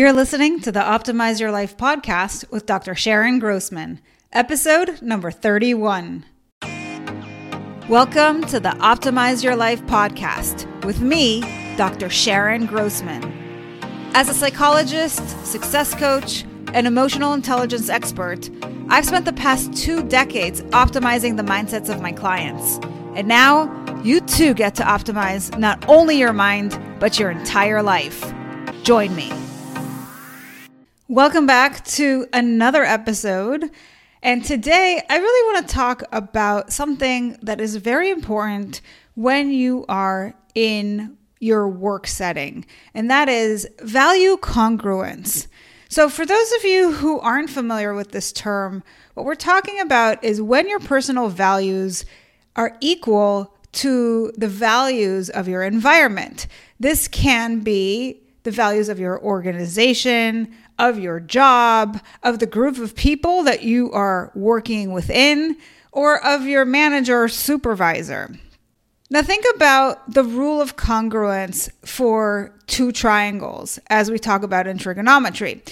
You're listening to the Optimize Your Life podcast with Dr. Sharon Grossman, episode number 31. Welcome to the Optimize Your Life podcast with me, Dr. Sharon Grossman. As a psychologist, success coach, and emotional intelligence expert, I've spent the past two decades optimizing the mindsets of my clients. And now, you too get to optimize not only your mind, but your entire life. Join me. Welcome back to another episode. And today I really want to talk about something that is very important when you are in your work setting, and that is value congruence. So, for those of you who aren't familiar with this term, what we're talking about is when your personal values are equal to the values of your environment. This can be the values of your organization, of your job, of the group of people that you are working within, or of your manager or supervisor. Now, think about the rule of congruence for two triangles as we talk about in trigonometry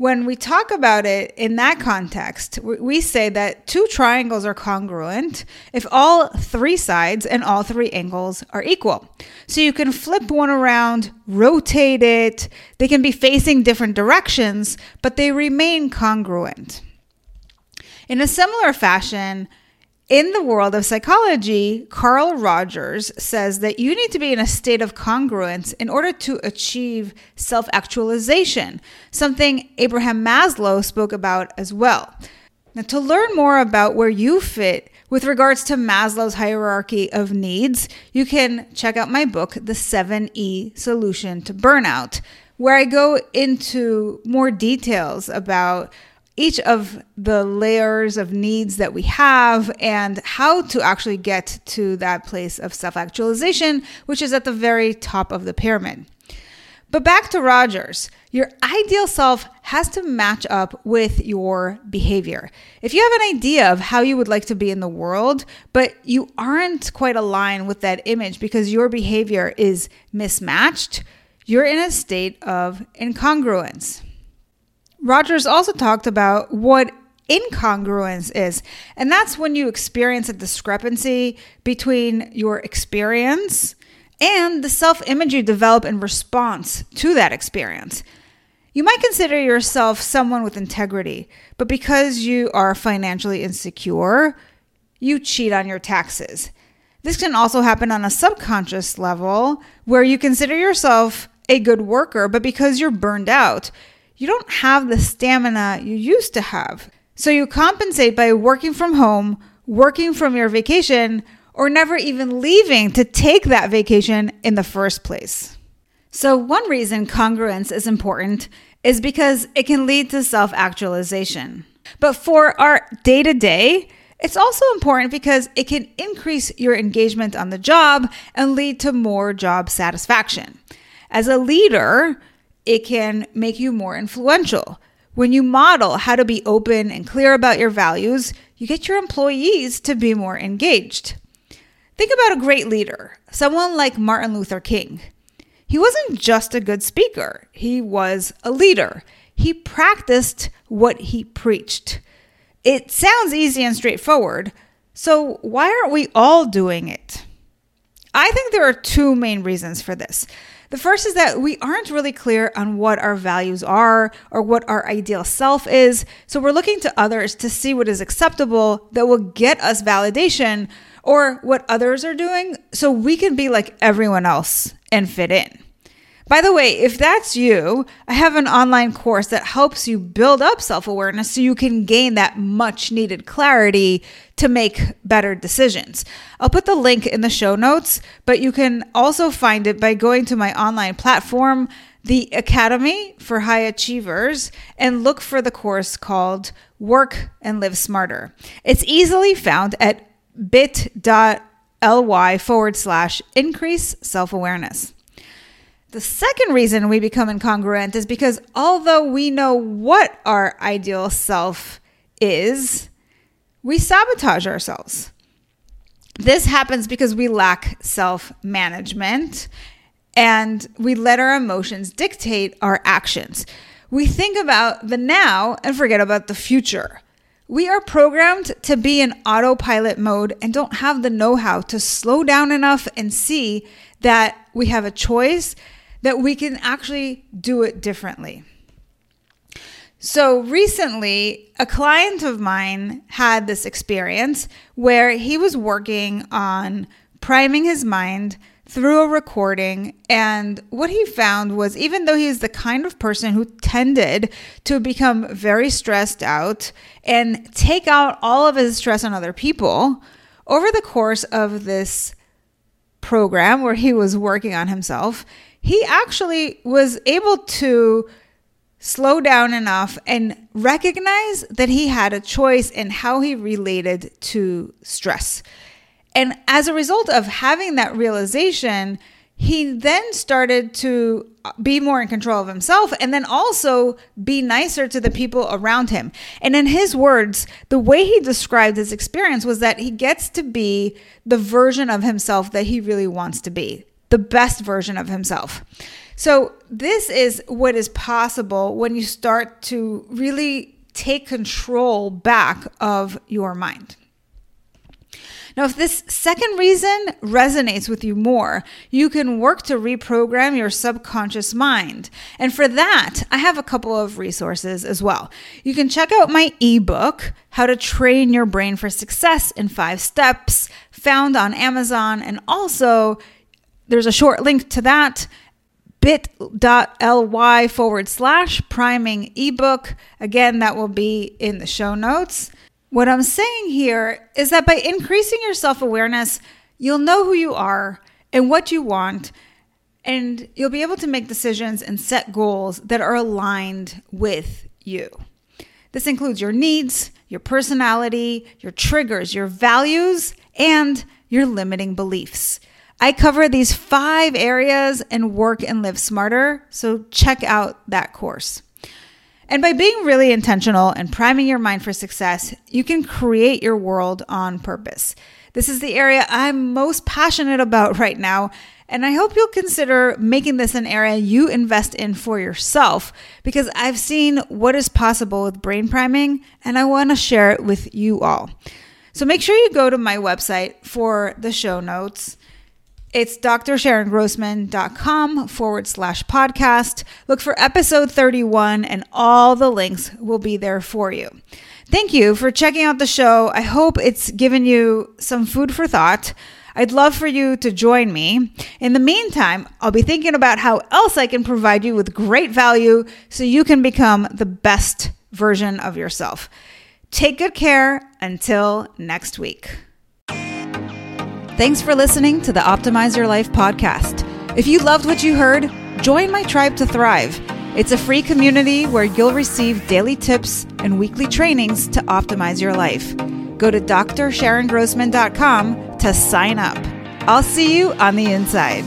when we talk about it in that context, we say that two triangles are congruent if all three sides and all three angles are equal. So you can flip one around, rotate it, they can be facing different directions, but they remain congruent. In a similar fashion, in the world of psychology, Carl Rogers says that you need to be in a state of congruence in order to achieve self actualization, something Abraham Maslow spoke about as well. Now, to learn more about where you fit with regards to Maslow's hierarchy of needs, you can check out my book, The 7E Solution to Burnout, where I go into more details about each of the layers of needs that we have and how to actually get to that place of self actualization, which is at the very top of the pyramid. But back to Rogers, your ideal self has to match up with your behavior. If you have an idea of how you would like to be in the world, but you aren't quite aligned with that image because your behavior is mismatched, you're in a state of incongruence. Rogers also talked about what incongruence is, and that's when you experience a discrepancy between your experience and the self image you develop in response to that experience. You might consider yourself someone with integrity, but because you are financially insecure, you cheat on your taxes. This can also happen on a subconscious level where you consider yourself a good worker, but because you're burned out, you don't have the stamina you used to have. So you compensate by working from home, working from your vacation, or never even leaving to take that vacation in the first place. So, one reason congruence is important is because it can lead to self actualization. But for our day to day, it's also important because it can increase your engagement on the job and lead to more job satisfaction. As a leader, it can make you more influential. When you model how to be open and clear about your values, you get your employees to be more engaged. Think about a great leader, someone like Martin Luther King. He wasn't just a good speaker, he was a leader. He practiced what he preached. It sounds easy and straightforward, so why aren't we all doing it? I think there are two main reasons for this. The first is that we aren't really clear on what our values are or what our ideal self is. So we're looking to others to see what is acceptable that will get us validation or what others are doing so we can be like everyone else and fit in. By the way, if that's you, I have an online course that helps you build up self awareness so you can gain that much needed clarity to make better decisions. I'll put the link in the show notes, but you can also find it by going to my online platform, the Academy for High Achievers, and look for the course called Work and Live Smarter. It's easily found at bit.ly forward slash increase self awareness. The second reason we become incongruent is because although we know what our ideal self is, we sabotage ourselves. This happens because we lack self management and we let our emotions dictate our actions. We think about the now and forget about the future. We are programmed to be in autopilot mode and don't have the know how to slow down enough and see that we have a choice, that we can actually do it differently. So recently, a client of mine had this experience where he was working on priming his mind through a recording. And what he found was even though he he's the kind of person who tended to become very stressed out and take out all of his stress on other people, over the course of this program where he was working on himself, he actually was able to slow down enough and recognize that he had a choice in how he related to stress. And as a result of having that realization, he then started to be more in control of himself and then also be nicer to the people around him. And in his words, the way he described his experience was that he gets to be the version of himself that he really wants to be, the best version of himself. So, this is what is possible when you start to really take control back of your mind. Now, if this second reason resonates with you more, you can work to reprogram your subconscious mind. And for that, I have a couple of resources as well. You can check out my ebook, How to Train Your Brain for Success in Five Steps, found on Amazon. And also, there's a short link to that bit.ly forward slash priming ebook. Again, that will be in the show notes. What I'm saying here is that by increasing your self awareness, you'll know who you are and what you want, and you'll be able to make decisions and set goals that are aligned with you. This includes your needs, your personality, your triggers, your values, and your limiting beliefs. I cover these five areas in Work and Live Smarter, so check out that course. And by being really intentional and priming your mind for success, you can create your world on purpose. This is the area I'm most passionate about right now. And I hope you'll consider making this an area you invest in for yourself because I've seen what is possible with brain priming and I want to share it with you all. So make sure you go to my website for the show notes. It's drsharongrossman.com forward slash podcast. Look for episode 31, and all the links will be there for you. Thank you for checking out the show. I hope it's given you some food for thought. I'd love for you to join me. In the meantime, I'll be thinking about how else I can provide you with great value so you can become the best version of yourself. Take good care until next week. Thanks for listening to the Optimize Your Life podcast. If you loved what you heard, join my tribe to thrive. It's a free community where you'll receive daily tips and weekly trainings to optimize your life. Go to drsharongrossman.com to sign up. I'll see you on the inside.